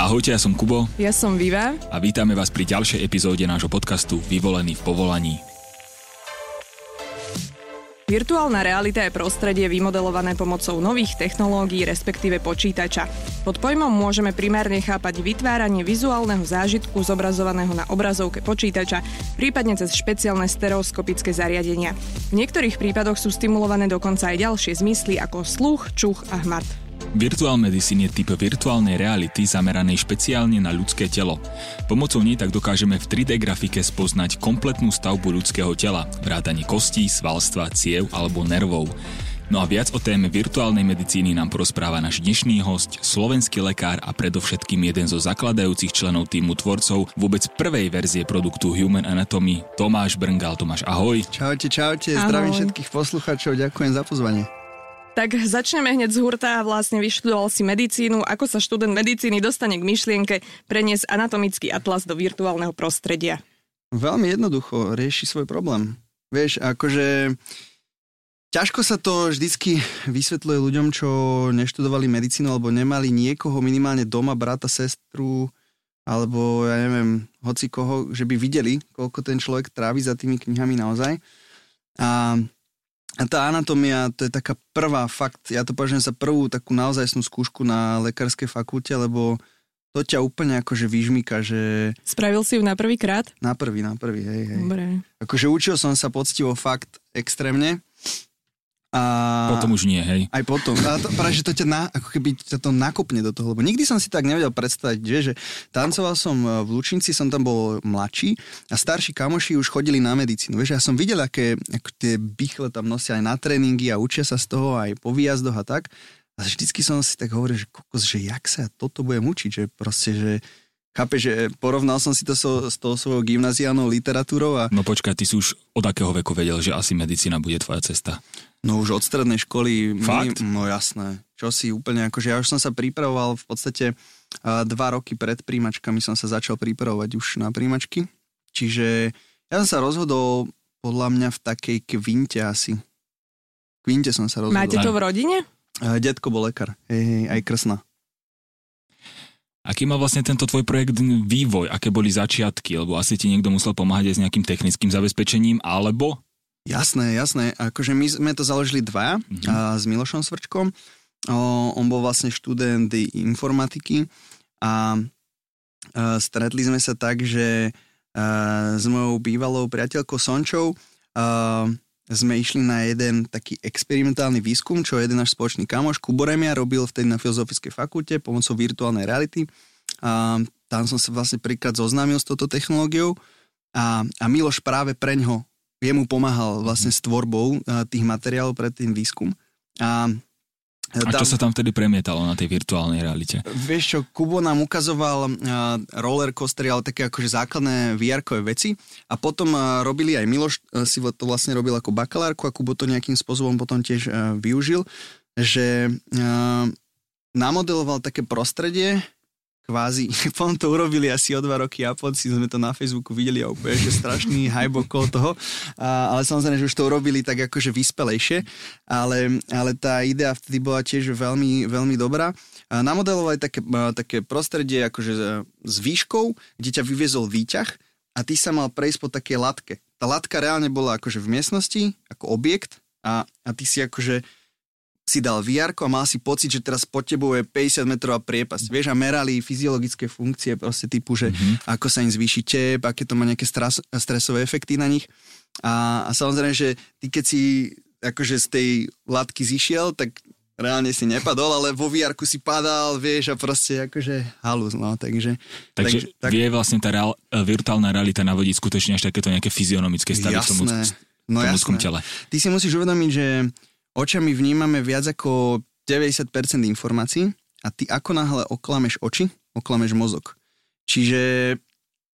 Ahojte, ja som Kubo Ja som Viva. a vítame vás pri ďalšej epizóde nášho podcastu Vyvolený v povolaní. Virtuálna realita je prostredie vymodelované pomocou nových technológií, respektíve počítača. Pod pojmom môžeme primárne chápať vytváranie vizuálneho zážitku zobrazovaného na obrazovke počítača, prípadne cez špeciálne stereoskopické zariadenia. V niektorých prípadoch sú stimulované dokonca aj ďalšie zmysly ako sluch, čuch a hmat. Virtual Medicine je typ virtuálnej reality zameranej špeciálne na ľudské telo. Pomocou nej tak dokážeme v 3D grafike spoznať kompletnú stavbu ľudského tela, vrátanie kostí, svalstva, ciev alebo nervov. No a viac o téme virtuálnej medicíny nám porozpráva náš dnešný host, slovenský lekár a predovšetkým jeden zo zakladajúcich členov týmu tvorcov vôbec prvej verzie produktu Human Anatomy, Tomáš Brngal. Tomáš, ahoj. Čaute, čaute, Ahoj. zdravím všetkých poslucháčov, ďakujem za pozvanie. Tak začneme hneď z hurta. Vlastne vyštudoval si medicínu. Ako sa študent medicíny dostane k myšlienke preniesť anatomický atlas do virtuálneho prostredia? Veľmi jednoducho rieši svoj problém. Vieš, akože ťažko sa to vždycky vysvetľuje ľuďom, čo neštudovali medicínu alebo nemali niekoho minimálne doma, brata, sestru, alebo ja neviem, hoci koho, že by videli, koľko ten človek trávi za tými knihami naozaj. A a tá anatómia, to je taká prvá fakt, ja to považujem za prvú takú naozajstnú skúšku na lekárskej fakulte, lebo to ťa úplne akože vyžmýka, že Spravil si ju na prvý krát? na prvý, na prvý, hej, hej. Dobre. Akože učil som sa poctivo fakt extrémne. A Potom už nie, hej. aj potom. A to, práve, že to ťa na, ako keby ťa to nakopne do toho, lebo nikdy som si tak nevedel predstaviť, že, že tancoval som e, v Lučinci, som tam bol mladší a starší kamoši už chodili na medicínu. Vieš, ja som videl, aké ako tie bychle tam nosia aj na tréningy a učia sa z toho aj po výjazdoch a tak. A vždycky som si tak hovoril, že kokos, že jak sa toto budem učiť, že proste, že Chápe, že porovnal som si to so, s tou svojou gymnaziálnou literatúrou a No počkaj, ty si už od akého veku vedel, že asi medicína bude tvoja cesta? No už od strednej školy. Fakt? no jasné. Čo si úplne, akože ja už som sa pripravoval v podstate dva roky pred príjimačkami som sa začal pripravovať už na príjimačky. Čiže ja som sa rozhodol podľa mňa v takej kvinte asi. Kvinte som sa rozhodol. Máte to v rodine? Detko bol lekár, hej, hej, aj krsna. Aký mal vlastne tento tvoj projekt vývoj? Aké boli začiatky? Lebo asi ti niekto musel pomáhať aj s nejakým technickým zabezpečením, alebo Jasné, jasné. Akože my sme to založili dvaja Mhm. a, s Milošom Svrčkom. O, on bol vlastne študent informatiky a, a stretli sme sa tak, že a, s mojou bývalou priateľkou Sončou a, sme išli na jeden taký experimentálny výskum, čo jeden náš spoločný kamoš Kuboremia robil vtedy na Filozofickej fakulte pomocou virtuálnej reality. A tam som sa vlastne príklad zoznámil s touto technológiou a, a Miloš práve pre ňo jemu pomáhal vlastne s tvorbou a, tých materiálov pre ten výskum. A, a čo sa tam vtedy premietalo na tej virtuálnej realite? Vieš čo, Kubo nám ukazoval uh, roller coastery, ale také akože základné vr veci a potom uh, robili aj Miloš, uh, si to vlastne robil ako bakalárku a Kubo to nejakým spôsobom potom tiež uh, využil, že uh, namodeloval také prostredie, kvázi, potom to urobili asi o dva roky Japonci, sme to na Facebooku videli a úplne, že strašný hype okolo toho, a, ale samozrejme, že už to urobili tak akože vyspelejšie, ale, ale tá idea vtedy bola tiež veľmi, veľmi dobrá. A namodelovali také, také prostredie akože s výškou, kde ťa vyviezol výťah a ty sa mal prejsť po takej latke. Tá latka reálne bola akože v miestnosti, ako objekt a, a ty si akože si dal VR a mal si pocit, že teraz pod tebou je 50 metrová priepasť. Vieš, a merali fyziologické funkcie proste typu, že mm-hmm. ako sa im zvýši tep, aké to má nejaké stres, stresové efekty na nich. A, a samozrejme, že ty keď si akože z tej latky zišiel, tak reálne si nepadol, ale vo vr si padal, vieš, a proste akože halus, no, takže... Takže tak... vie vlastne tá reál, virtuálna realita navodiť skutočne až takéto nejaké fyzionomické stavy Jasné, v no tom ľudskom jasné. tele. Ty si musíš uvedomiť, že očami vnímame viac ako 90% informácií a ty ako náhle oklameš oči, oklameš mozog. Čiže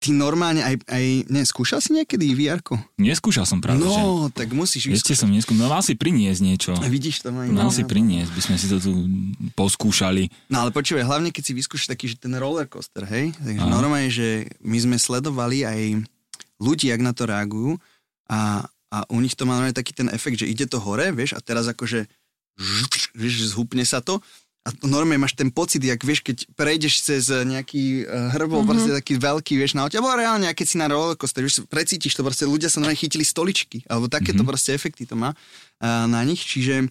ty normálne aj, aj ne, skúšal si niekedy vr Neskúšal som práve, že... No, tak musíš Ešte vyskúšať. som neskúšal. No mal si priniesť niečo. Vidíš to aj. Mal si priniesť, by sme si to tu poskúšali. No ale počúvaj, hlavne keď si vyskúšaš taký, že ten roller coaster, hej? Takže Aha. normálne, že my sme sledovali aj ľudí, jak na to reagujú a, a u nich to má taký ten efekt, že ide to hore, vieš, a teraz akože vieš, zhupne sa to a normálne máš ten pocit, jak vieš, keď prejdeš cez nejaký uh, hrbol, mm-hmm. proste taký veľký, vieš, na oči, alebo reálne, keď si na rollercoaster, vieš, precítiš to, proste ľudia sa normálne chytili stoličky, alebo takéto mm-hmm. proste efekty to má uh, na nich, čiže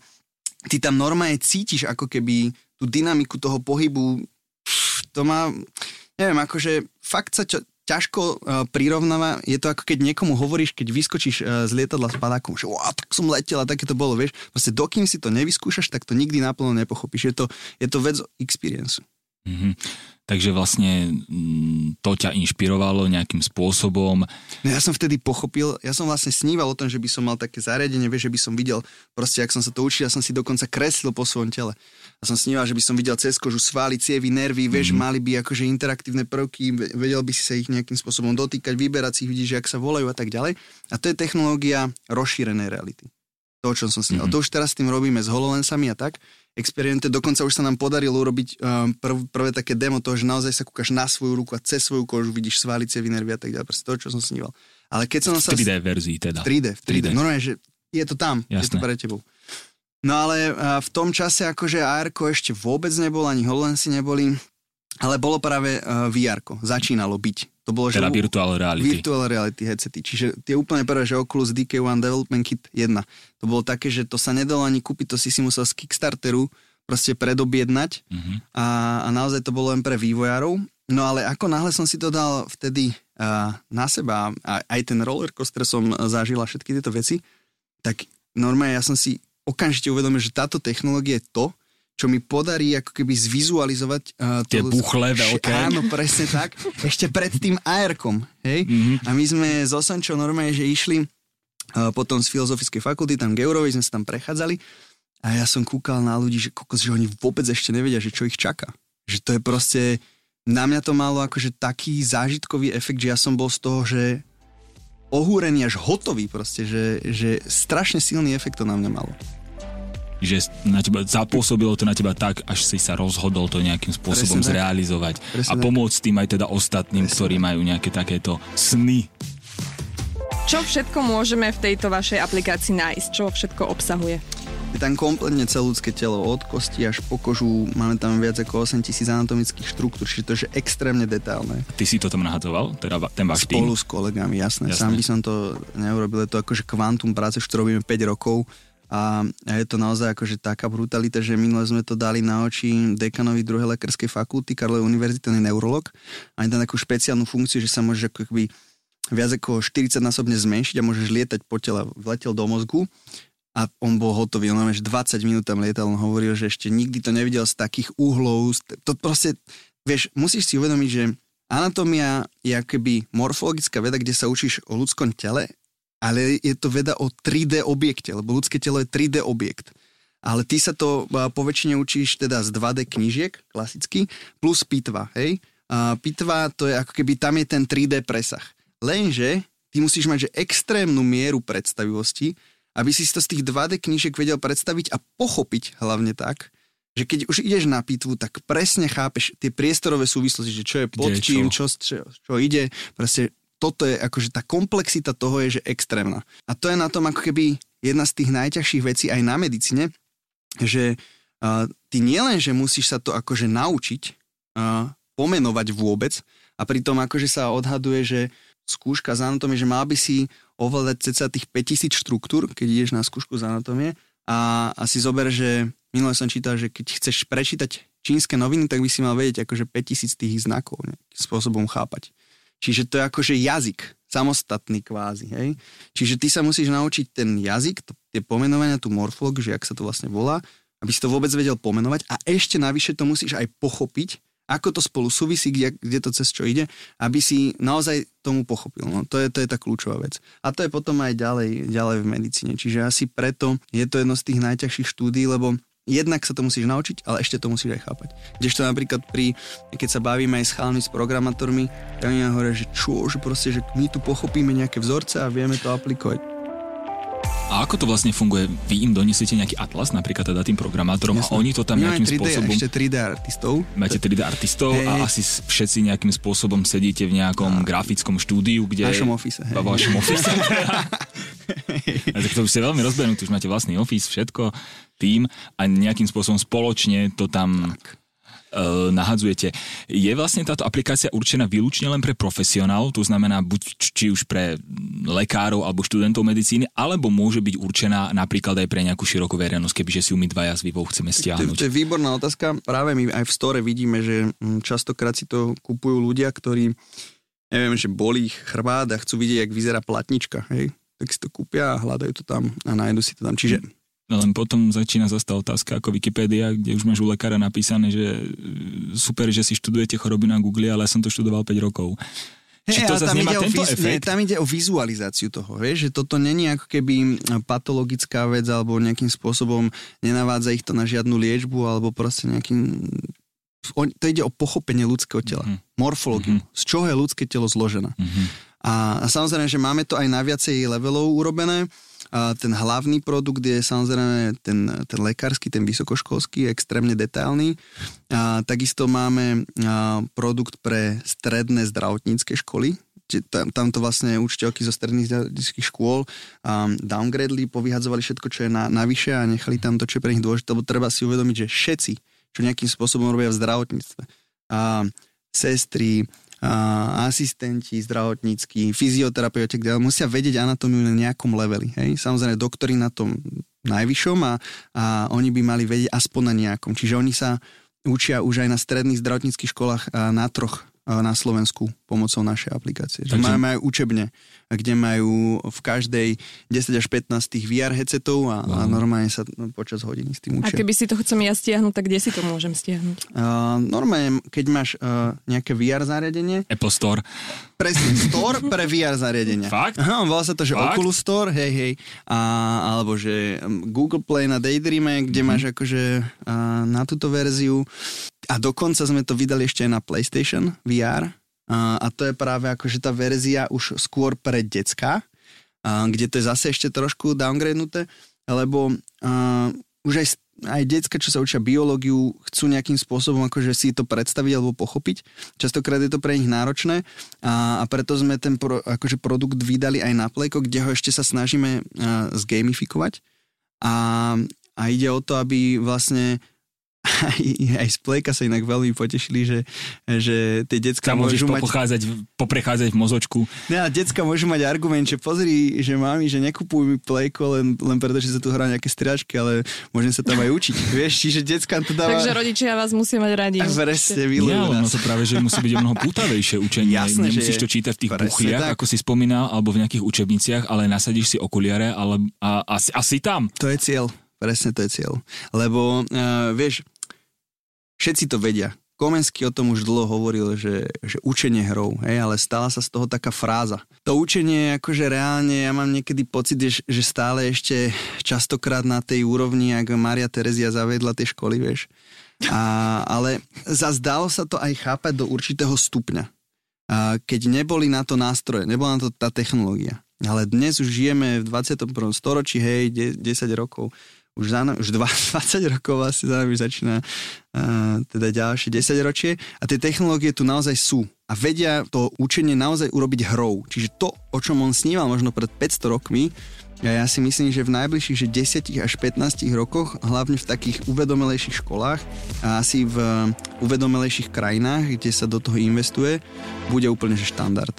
ty tam normálne cítiš ako keby tú dynamiku toho pohybu, pff, to má, neviem, akože fakt sa čo, ťažko uh, prirovnáva, je to ako keď niekomu hovoríš, keď vyskočíš uh, z lietadla s padákom, že wow, tak som letel a také to bolo, vieš. Proste dokým si to nevyskúšaš, tak to nikdy naplno nepochopíš. Je to, je to vec experience. Mm-hmm. Takže vlastne mm, to ťa inšpirovalo nejakým spôsobom. No ja som vtedy pochopil, ja som vlastne sníval o tom, že by som mal také zariadenie, vieš, že by som videl, proste ak som sa to učil, ja som si dokonca kreslil po svojom tele. A som sníval, že by som videl cez kožu svaly, cievy, nervy, vieš, mm-hmm. mali by akože interaktívne prvky, vedel by si sa ich nejakým spôsobom dotýkať, vyberať si ich, vidíš, jak sa volajú a tak ďalej. A to je technológia rozšírenej reality. To, o čom som sníval. Mm-hmm. To už teraz s tým robíme s HoloLensami a tak experimente. Dokonca už sa nám podarilo urobiť um, prv, prvé také demo toho, že naozaj sa kúkaš na svoju ruku a cez svoju kožu vidíš svalice, nervy a tak ďalej. Proste to, čo som sníval. Ale keď som v 3D sa... verzii teda. 3D, v 3D. 3D. Normálne, že je to tam, Jasné. je to pre tebou. No ale uh, v tom čase akože AR ešte vôbec nebol, ani HoloLensy neboli, ale bolo práve uh, VR, začínalo byť. To bolo, teda že virtual reality. Virtual reality headsety. Čiže tie úplne prvé, že Oculus DK1 Development Kit 1. To bolo také, že to sa nedalo ani kúpiť, to si si musel z Kickstarteru proste predobjednať mm-hmm. a, a naozaj to bolo len pre vývojárov. No ale ako náhle som si to dal vtedy uh, na seba a aj ten rollercoaster som zažil a všetky tieto veci, tak normálne ja som si okamžite uvedomil, že táto technológia je to, čo mi podarí ako keby zvizualizovať uh, tie buchle veľké. Áno, presne tak. Ešte pred tým AR-kom, hej? Mm-hmm. A my sme s Osančou normálne, že išli uh, potom z filozofickej fakulty, tam Geurovi sme sa tam prechádzali a ja som kúkal na ľudí, že kokos, že oni vôbec ešte nevedia, že čo ich čaká. Že to je proste, na mňa to malo akože taký zážitkový efekt, že ja som bol z toho, že ohúrený až hotový proste, že, že strašne silný efekt to na mňa malo že na teba, zapôsobilo to na teba tak, až si sa rozhodol to nejakým spôsobom Presne zrealizovať Presne a pomôcť tým aj teda ostatným, Presne ktorí majú nejaké takéto sny. Čo všetko môžeme v tejto vašej aplikácii nájsť? Čo všetko obsahuje? Je tam kompletne celé ľudské telo, od kosti až po kožu, máme tam viac ako 8000 anatomických štruktúr, čiže to je extrémne detailné. Ty si to tam nahadzoval? Teda ten váš Spolu tým? s kolegami, jasné. jasné. Sám by som to neurobil, je to akože kvantum práce, čo robíme 5 rokov a je to naozaj akože taká brutalita, že minule sme to dali na oči dekanovi druhej lekárskej fakulty Karlovej univerzity, neurolog. A je tam takú špeciálnu funkciu, že sa môžeš ako keby viac ako 40 násobne zmenšiť a môžeš lietať po tele. Vletel do mozgu a on bol hotový. On že 20 minút tam lietal, on hovoril, že ešte nikdy to nevidel z takých uhlov. To proste, vieš, musíš si uvedomiť, že anatómia je akoby morfologická veda, kde sa učíš o ľudskom tele ale je to veda o 3D objekte, lebo ľudské telo je 3D objekt. Ale ty sa to po väčšine učíš teda z 2D knížiek, klasicky, plus pitva, hej? A pitva to je ako keby tam je ten 3D presah. Lenže ty musíš mať že extrémnu mieru predstavivosti, aby si to z tých 2D knížiek vedel predstaviť a pochopiť hlavne tak, že keď už ideš na pitvu, tak presne chápeš tie priestorové súvislosti, že čo je pod čím, čo, čo, čo ide, proste toto je, akože tá komplexita toho je, že extrémna. A to je na tom ako keby jedna z tých najťažších vecí aj na medicine, že uh, ty nielen, že musíš sa to akože naučiť uh, pomenovať vôbec a pritom akože sa odhaduje, že skúška z anatómie, že mal by si ovládať ceca tých 5000 štruktúr, keď ideš na skúšku z anatómie a, a si zober, že minule som čítal, že keď chceš prečítať čínske noviny, tak by si mal vedieť akože 5000 tých znakov nejakým spôsobom chápať. Čiže to je akože jazyk, samostatný kvázi, hej. Čiže ty sa musíš naučiť ten jazyk, to, tie pomenovania, tú morfológiu, že jak sa to vlastne volá, aby si to vôbec vedel pomenovať a ešte navyše to musíš aj pochopiť, ako to spolu súvisí, kde, kde to cez čo ide, aby si naozaj tomu pochopil. No, to, je, to je tá kľúčová vec. A to je potom aj ďalej, ďalej v medicíne. Čiže asi preto je to jedno z tých najťažších štúdí, lebo jednak sa to musíš naučiť, ale ešte to musíš aj chápať. Kdežto napríklad pri, keď sa bavíme aj s chalmi, s programátormi, tak oni hovoria, že čo, že proste, že my tu pochopíme nejaké vzorce a vieme to aplikovať. A ako to vlastne funguje? Vy im donesiete nejaký atlas, napríklad teda tým programátorom Jasne. a oni to tam My nejakým 3D, spôsobom... ešte 3D artistov. Máte 3D artistov hey. a asi všetci nejakým spôsobom sedíte v nejakom a... grafickom štúdiu, kde... V vašom office. Hey. V vašom office. a tak to už ste veľmi rozbehnutí, už máte vlastný office, všetko. tým a nejakým spôsobom spoločne to tam... Tak nahadzujete. Je vlastne táto aplikácia určená výlučne len pre profesionálov, to znamená buď či už pre lekárov alebo študentov medicíny, alebo môže byť určená napríklad aj pre nejakú širokú verejnosť, kebyže si ju my dvaja s Vivou chceme stiahnuť. To, to je výborná otázka. Práve my aj v store vidíme, že mm, častokrát si to kupujú ľudia, ktorí neviem, že bolí chrbát a chcú vidieť, jak vyzerá platnička, hej? tak si to kúpia a hľadajú to tam a nájdu si to tam. Čiže len potom začína zase tá otázka ako Wikipedia, kde už máš u lekára napísané, že e, super, že si študujete choroby na Google, ale ja som to študoval 5 rokov. Hey, Či to zase nemá tento viz- efekt? Nie, tam ide o vizualizáciu toho, vieš, že toto není ako keby patologická vec alebo nejakým spôsobom nenavádza ich to na žiadnu liečbu alebo proste nejakým... To ide o pochopenie ľudského tela, mm-hmm. morfológiu, mm-hmm. z čoho je ľudské telo zložené. Mm-hmm. A, a samozrejme, že máme to aj na viacej levelov urobené, ten hlavný produkt je samozrejme ten, ten lekársky, ten vysokoškolský, extrémne detailný. A takisto máme a, produkt pre stredné zdravotnícke školy, tam, tam to vlastne učiteľky zo stredných zdravotníckých škôl um, downgradli, povyhadzovali všetko, čo je na, navyše a nechali tam to, čo je pre nich dôležité, lebo treba si uvedomiť, že všetci, čo nejakým spôsobom robia v zdravotníctve, a, sestry, asistenti zdravotníckí, fyzioterapeuti, kde musia vedieť anatómiu na nejakom leveli. Hej? Samozrejme, doktori na tom najvyššom a, a oni by mali vedieť aspoň na nejakom. Čiže oni sa učia už aj na stredných zdravotníckých školách na troch na Slovensku pomocou našej aplikácie. Takže... Máme aj učebne, kde majú v každej 10 až 15 tých VR headsetov a, wow. a normálne sa počas hodiny s tým učia. A keby si to chcem ja stiahnuť, tak kde si to môžem stiahnuť? Uh, normálne, keď máš uh, nejaké VR zariadenie... Apple Store. Presne, Store pre VR zariadenia. Fakt? Aha, volá sa to, že Fakt? Oculus Store, hej, hej. A, alebo že Google Play na Daydreame, kde mm-hmm. máš akože uh, na túto verziu a dokonca sme to vydali ešte aj na PlayStation VR a, a to je práve akože tá verzia už skôr pre decka, a, kde to je zase ešte trošku downgradenuté, lebo a, už aj, aj decka, čo sa učia biológiu, chcú nejakým spôsobom akože si to predstaviť alebo pochopiť. Častokrát je to pre nich náročné a, a preto sme ten pro, akože produkt vydali aj na Playko, kde ho ešte sa snažíme a, zgamifikovať. A, a ide o to, aby vlastne aj, aj z Playka sa inak veľmi potešili, že, že tie decka Tam môžu mať... Pochádzať, poprechádzať v mozočku. Ne, a decka môžu mať argument, že pozri, že mami, že nekupuj mi Playko len, len preto, že sa tu hrá nejaké striačky, ale môžem sa tam aj učiť. Vieš, čiže decka to dáva... Takže rodičia vás musia mať radi. A presne, ja, no to práve, že musí byť o mnoho pútavejšie učenie. Jasné, Nemusíš to čítať v tých buchliach, ako si spomínal, alebo v nejakých učebniciach, ale nasadíš si okuliare ale, a, a, a si tam. To je cieľ. Presne to je cieľ. Lebo, uh, vieš, všetci to vedia. Komenský o tom už dlho hovoril, že, že učenie hrou, hej, ale stala sa z toho taká fráza. To učenie, akože reálne, ja mám niekedy pocit, že, stále ešte častokrát na tej úrovni, ako Maria Terezia zavedla tie školy, vieš. A, ale zazdalo sa to aj chápať do určitého stupňa. A keď neboli na to nástroje, nebola na to tá technológia. Ale dnes už žijeme v 21. storočí, hej, 10 rokov už, za, už 20 rokov vlastne za nami začína uh, teda ďalšie 10 ročie a tie technológie tu naozaj sú a vedia to učenie naozaj urobiť hrou. Čiže to, o čom on sníval možno pred 500 rokmi, ja, ja si myslím, že v najbližších že 10 až 15 rokoch, hlavne v takých uvedomelejších školách a asi v uvedomelejších krajinách, kde sa do toho investuje, bude úplne že štandard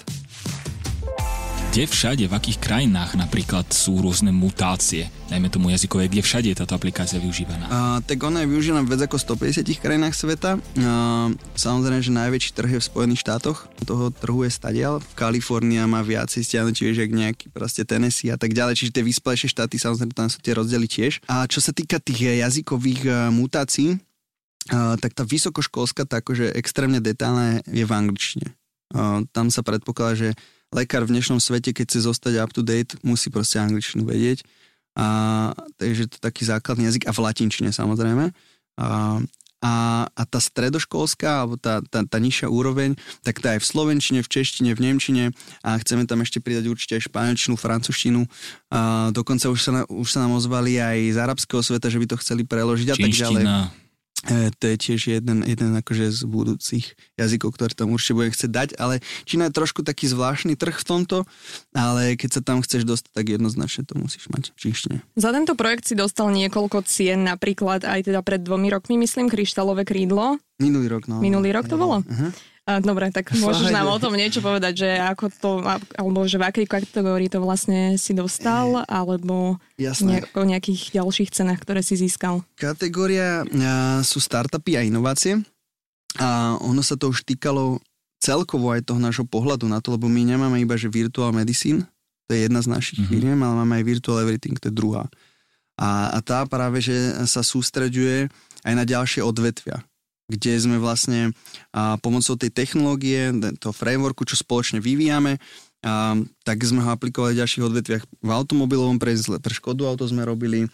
kde všade, v akých krajinách napríklad sú rôzne mutácie, najmä tomu jazykové, kde všade je táto aplikácia využívaná? Uh, tak ona je využívaná v viac ako 150 krajinách sveta. Uh, samozrejme, že najväčší trh je v Spojených štátoch. Toho trhu je stadial. Kalifornia má viacej stiahnutí, jak nejaký proste Tennessee a tak ďalej. Čiže tie vyspelejšie štáty, samozrejme, tam sú tie rozdiely tiež. A čo sa týka tých jazykových uh, mutácií, uh, tak tá vysokoškolská, tá akože extrémne detálna je v angličtine. Uh, tam sa predpokladá, že lekár v dnešnom svete, keď chce zostať up to date, musí proste angličtinu vedieť. A, takže to je taký základný jazyk a v latinčine samozrejme. A, a, a tá stredoškolská, alebo tá, tá, tá nižšia úroveň, tak tá je v slovenčine, v češtine, v nemčine a chceme tam ešte pridať určite aj španielčinu, francúzštinu. A dokonca už sa, na, už sa nám ozvali aj z arabského sveta, že by to chceli preložiť a tak ďalej. E, to je tiež jeden, jeden akože z budúcich jazykov, ktoré tam určite budem chcieť dať, ale Čína je trošku taký zvláštny trh v tomto, ale keď sa tam chceš dostať, tak jednoznačne to musíš mať v čínštine. Za tento projekt si dostal niekoľko cien, napríklad aj teda pred dvomi rokmi, myslím, kryštálové krídlo. Minulý rok, no. Minulý rok to bolo? Uh-huh. Dobre, tak môžeš nám o tom niečo povedať, že ako to, alebo že v akej kategórii to vlastne si dostal, alebo Jasné. o nejakých ďalších cenách, ktoré si získal. Kategória sú startupy a inovácie a ono sa to už týkalo celkovo aj toho nášho pohľadu na to, lebo my nemáme iba, že virtual medicine, to je jedna z našich mm-hmm. firiem, ale máme aj virtual everything, to je druhá. A, a tá práve, že sa sústreďuje aj na ďalšie odvetvia kde sme vlastne a, pomocou tej technológie, toho frameworku, čo spoločne vyvíjame, a, tak sme ho aplikovali v ďalších odvetviach. V automobilovom pre, pre Škodu auto sme robili,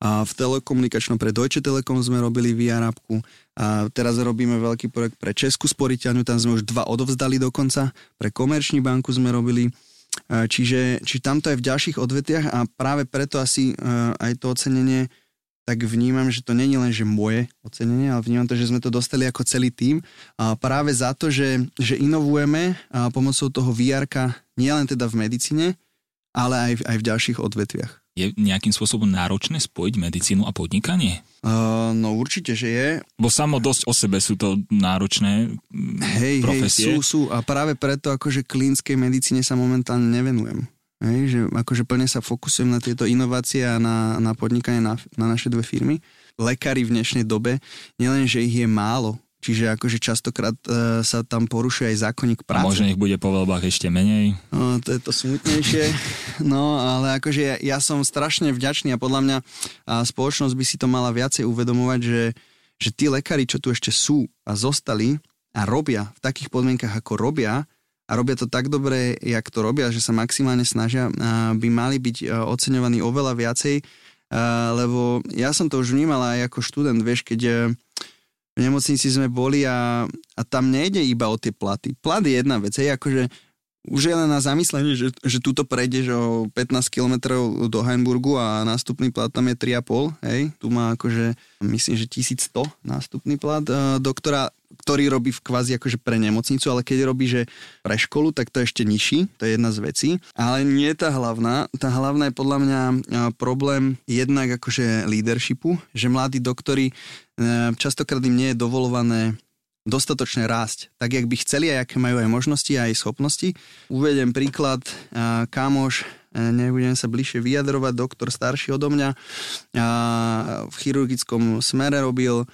a v telekomunikačnom pre Deutsche Telekom sme robili VR appku a teraz robíme veľký projekt pre Českú sporiteľňu, tam sme už dva odovzdali dokonca, pre Komerční banku sme robili, čiže, čiže tamto aj v ďalších odvetviach a práve preto asi aj to ocenenie tak vnímam, že to není len že moje ocenenie, ale vnímam to, že sme to dostali ako celý tým a práve za to, že, že inovujeme a pomocou toho vr nielen teda v medicíne, ale aj, aj v ďalších odvetviach. Je nejakým spôsobom náročné spojiť medicínu a podnikanie? Uh, no určite, že je. Bo samo dosť o sebe sú to náročné hej, profesie. Hej, sú, sú a práve preto akože klinickej medicíne sa momentálne nevenujem. Hej, že akože plne sa fokusujem na tieto inovácie a na, na podnikanie na, na naše dve firmy. Lekári v dnešnej dobe, nielen, že ich je málo, čiže akože častokrát e, sa tam porušuje aj zákonník práce. A možno ich bude po voľbách ešte menej. No, to je to smutnejšie. No, ale akože ja, ja som strašne vďačný a podľa mňa a spoločnosť by si to mala viacej uvedomovať, že, že tí lekári, čo tu ešte sú a zostali a robia v takých podmienkach, ako robia, a robia to tak dobre, jak to robia, že sa maximálne snažia, by mali byť oceňovaní oveľa viacej, lebo ja som to už vnímal aj ako študent, vieš, keď e, v nemocnici sme boli a, a tam nejde iba o tie platy. Plat je jedna vec, hej, akože už je len na zamyslenie, že, že tuto prejdeš o 15 km do Heimburgu a nástupný plat tam je 3,5, hej, tu má akože, myslím, že 1100 nástupný plat e, doktora, ktorý robí v kvázi akože pre nemocnicu, ale keď robí, že pre školu, tak to je ešte nižší, to je jedna z vecí. Ale nie je tá hlavná. Tá hlavná je podľa mňa problém jednak akože leadershipu, že mladí doktori e, častokrát im nie je dovolované dostatočne rásť, tak jak by chceli a aké majú aj možnosti a aj schopnosti. Uvedem príklad, kámoš, nebudem sa bližšie vyjadrovať, doktor starší odo mňa, v chirurgickom smere robil,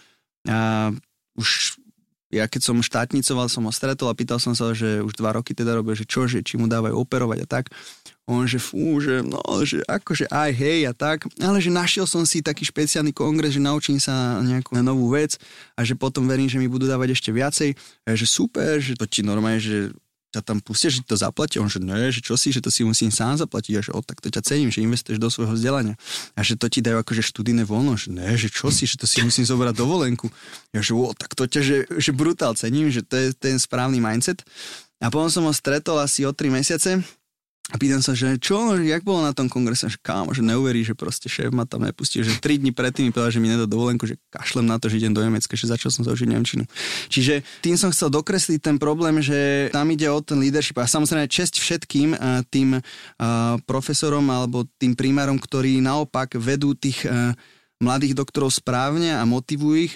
už ja keď som štátnicoval, som ho stretol a pýtal som sa, že už dva roky teda robil, že čo, že či mu dávajú operovať a tak. On, že fú, že no, že akože aj hej a tak, ale že našiel som si taký špeciálny kongres, že naučím sa nejakú novú vec a že potom verím, že mi budú dávať ešte viacej. Že super, že to ti normálne, že ťa tam pustia, že to zaplatí. On že ne, že čo si, že to si musím sám zaplatiť. A že o, tak to ťa cením, že investuješ do svojho vzdelania. A že to ti dajú akože študijné voľno. Že ne, že čo si, že to si musím zobrať dovolenku. Ja že o, tak to ťa, že, že brutál cením, že to je ten správny mindset. A potom som ho stretol asi o 3 mesiace a pýtam sa, že čo, že jak bolo na tom kongrese, že kámo, že neuverí, že proste šéf ma tam nepustil, že 3 dní predtým mi povedal, že mi nedá dovolenku, že kašlem na to, že idem do Nemecka, že začal som sa učiť Nemčinu. Čiže tým som chcel dokresliť ten problém, že tam ide o ten leadership a samozrejme česť všetkým eh, tým uh, profesorom alebo tým primárom, ktorí naopak vedú tých uh, mladých doktorov správne a motivujú ich.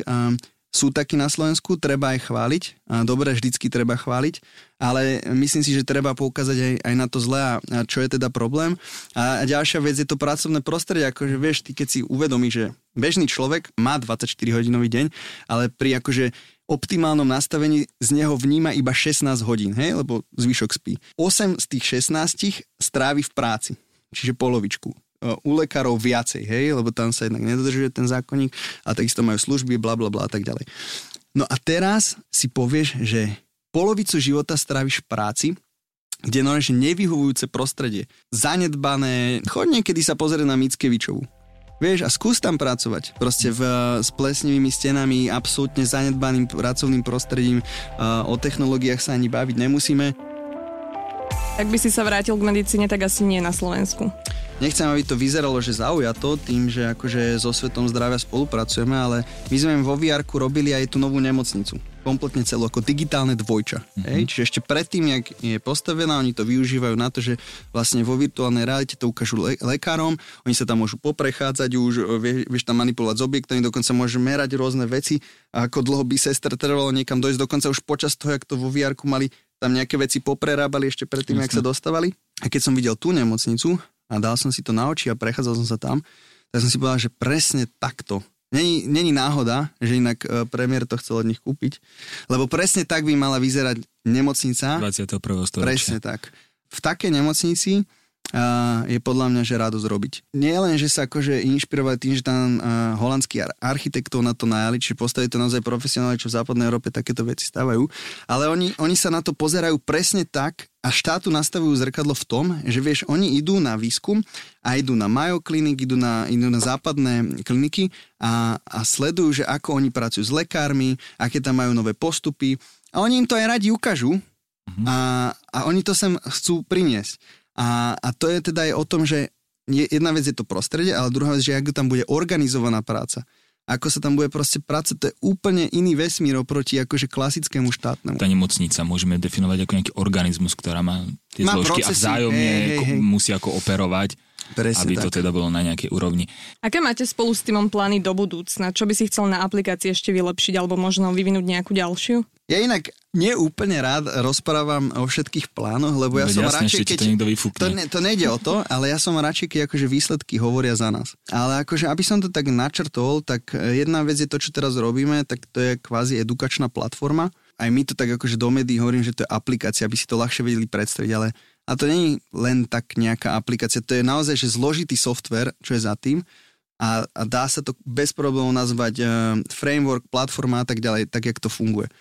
Sú takí na Slovensku, treba aj chváliť. Dobre, vždycky treba chváliť, ale myslím si, že treba poukázať aj, aj na to zlé a čo je teda problém. A ďalšia vec je to pracovné prostredie, akože vieš, ty keď si uvedomíš, že bežný človek má 24-hodinový deň, ale pri akože optimálnom nastavení z neho vníma iba 16 hodín, hej, lebo zvyšok spí. 8 z tých 16 strávi v práci, čiže polovičku u lekárov viacej, hej, lebo tam sa jednak nedodržuje ten zákonník a takisto majú služby, bla bla bla a tak ďalej. No a teraz si povieš, že polovicu života stráviš v práci, kde je nevyhovujúce prostredie, zanedbané, choď niekedy sa pozrieť na Mickevičovu. Vieš, a skús tam pracovať. Proste v, s plesnivými stenami, absolútne zanedbaným pracovným prostredím, o technológiách sa ani baviť nemusíme Ak by si sa vrátil k medicíne, tak asi nie na Slovensku. Nechcem, aby to vyzeralo, že zaujato tým, že akože so Svetom zdravia spolupracujeme, ale my sme vo vr robili aj tú novú nemocnicu. Kompletne celú, ako digitálne dvojča. Mm-hmm. Hej? Čiže ešte predtým, jak je postavená, oni to využívajú na to, že vlastne vo virtuálnej realite to ukážu le- lekárom, oni sa tam môžu poprechádzať, už vie, vieš tam manipulovať s objektami, dokonca môžu merať rôzne veci, a ako dlho by sestra trvalo niekam dojsť, dokonca už počas toho, jak to vo vr mali tam nejaké veci poprerábali ešte predtým, jak sa dostávali. A keď som videl tú nemocnicu, a dal som si to na oči a prechádzal som sa tam, tak som si povedal, že presne takto. Není, není náhoda, že inak e, premiér to chcel od nich kúpiť, lebo presne tak by mala vyzerať nemocnica. 21. storočia. Presne tak. V takej nemocnici je podľa mňa, že radosť robiť. Nie len, že sa akože inšpirovali tým, že tam uh, holandský architektov na to najali, či postaví to naozaj profesionáli, čo v západnej Európe takéto veci stávajú, ale oni, oni sa na to pozerajú presne tak a štátu nastavujú zrkadlo v tom, že vieš, oni idú na výskum a idú na Mayo Clinic, idú na, idú na západné kliniky a, a sledujú, že ako oni pracujú s lekármi, aké tam majú nové postupy a oni im to aj radi ukážu, mhm. a, a oni to sem chcú priniesť. A, a to je teda aj o tom, že jedna vec je to prostredie, ale druhá vec, že ako tam bude organizovaná práca ako sa tam bude proste práca, to je úplne iný vesmír oproti akože klasickému štátnemu. Tá nemocnica môžeme definovať ako nejaký organizmus, ktorá má tie má zložky procesy, a vzájomne hej, hej, hej. musí ako operovať. Presne aby tak. to teda bolo na nejakej úrovni. Aké máte spolu s týmom plány do budúcna? Čo by si chcel na aplikácii ešte vylepšiť alebo možno vyvinúť nejakú ďalšiu? Ja inak neúplne rád rozprávam o všetkých plánoch, lebo ja no, som jasne, radšej, keď... to niekto To, ne, to nejde o to, ale ja som radšej, keď akože výsledky hovoria za nás. Ale akože, aby som to tak načrtol, tak jedna vec je to, čo teraz robíme, tak to je kvázi edukačná platforma. Aj my to tak akože do médií hovorím, že to je aplikácia, aby si to ľahšie vedeli predstaviť, ale a to nie je len tak nejaká aplikácia, to je naozaj že zložitý software, čo je za tým a, a dá sa to bez problémov nazvať uh, framework, platforma a tak ďalej, tak jak to funguje.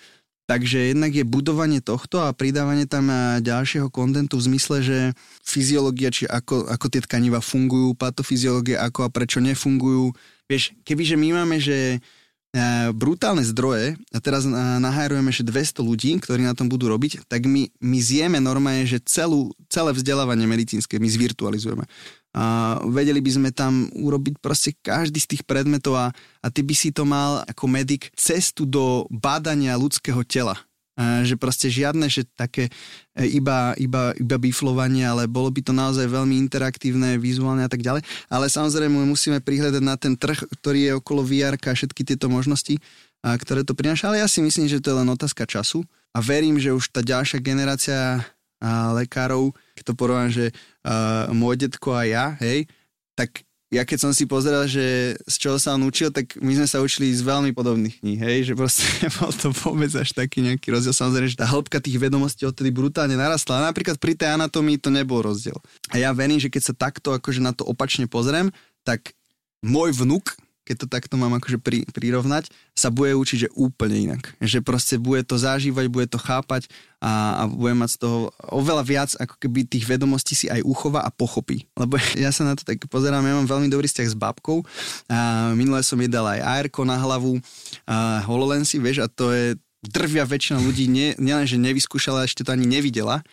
Takže jednak je budovanie tohto a pridávanie tam eh, ďalšieho kontentu v zmysle, že fyziológia, či ako, ako tie tkaniva fungujú, patofyziológia, ako a prečo nefungujú. Vieš, kebyže my máme, že E, brutálne zdroje a teraz e, nahajrujeme ešte 200 ľudí, ktorí na tom budú robiť, tak my, my zjeme normálne, že celú, celé vzdelávanie medicínske my zvirtualizujeme. A vedeli by sme tam urobiť proste každý z tých predmetov a, a ty by si to mal ako medic cestu do bádania ľudského tela že proste žiadne, že také e, iba, iba, iba biflovanie, ale bolo by to naozaj veľmi interaktívne, vizuálne a tak ďalej. Ale samozrejme musíme prihľadať na ten trh, ktorý je okolo VR a všetky tieto možnosti, a ktoré to prináša. Ale ja si myslím, že to je len otázka času a verím, že už tá ďalšia generácia a lekárov, keď to porovnám, že uh, môj detko a ja, hej, tak ja keď som si pozeral, že z čoho sa on učil, tak my sme sa učili z veľmi podobných kníh, hej, že proste bol to vôbec až taký nejaký rozdiel. Samozrejme, že tá hĺbka tých vedomostí odtedy brutálne narastla. A napríklad pri tej anatomii to nebol rozdiel. A ja verím, že keď sa takto akože na to opačne pozriem, tak môj vnuk, keď to takto mám akože pri, prirovnať, sa bude učiť, že úplne inak. Že proste bude to zažívať, bude to chápať a, a bude mať z toho oveľa viac, ako keby tých vedomostí si aj uchova a pochopí. Lebo ja sa na to tak pozerám, ja mám veľmi dobrý vzťah s babkou. A minule som jej dal aj AR na hlavu, a HoloLensy, vieš, a to je drvia väčšina ľudí nie, nielen, že nevyskúšala, ešte to ani nevidela.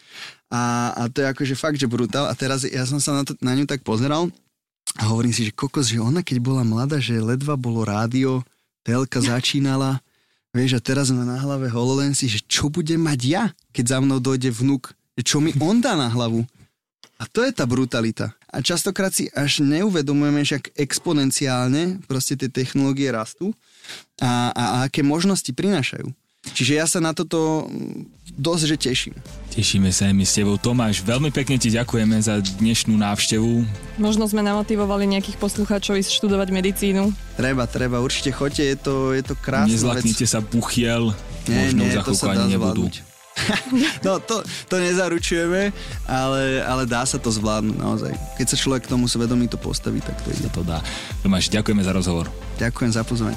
A, a to je akože fakt, že brutál. A teraz ja som sa na, to, na ňu tak pozeral a hovorím si, že kokos, že ona keď bola mladá, že ledva bolo rádio, telka začínala, vieš, a teraz má na hlave HoloLensy, že čo budem mať ja, keď za mnou dojde vnúk, že čo mi on dá na hlavu. A to je tá brutalita. A častokrát si až neuvedomujeme, že ak exponenciálne proste tie technológie rastú a, a, a aké možnosti prinášajú. Čiže ja sa na toto dosť, že teším. Tešíme sa aj my s tebou. Tomáš, veľmi pekne ti ďakujeme za dnešnú návštevu. Možno sme namotivovali nejakých poslucháčov ísť študovať medicínu. Treba, treba, určite choďte, je to, je to krásne. Nezlaknite sa buchiel, nie, možno nie, za chvíľku ani nebudú. no to, to nezaručujeme, ale, ale dá sa to zvládnuť naozaj. Keď sa človek k tomu svedomí to postaví, tak to ide. To dá. Tomáš, ďakujeme za rozhovor. Ďakujem za pozvanie.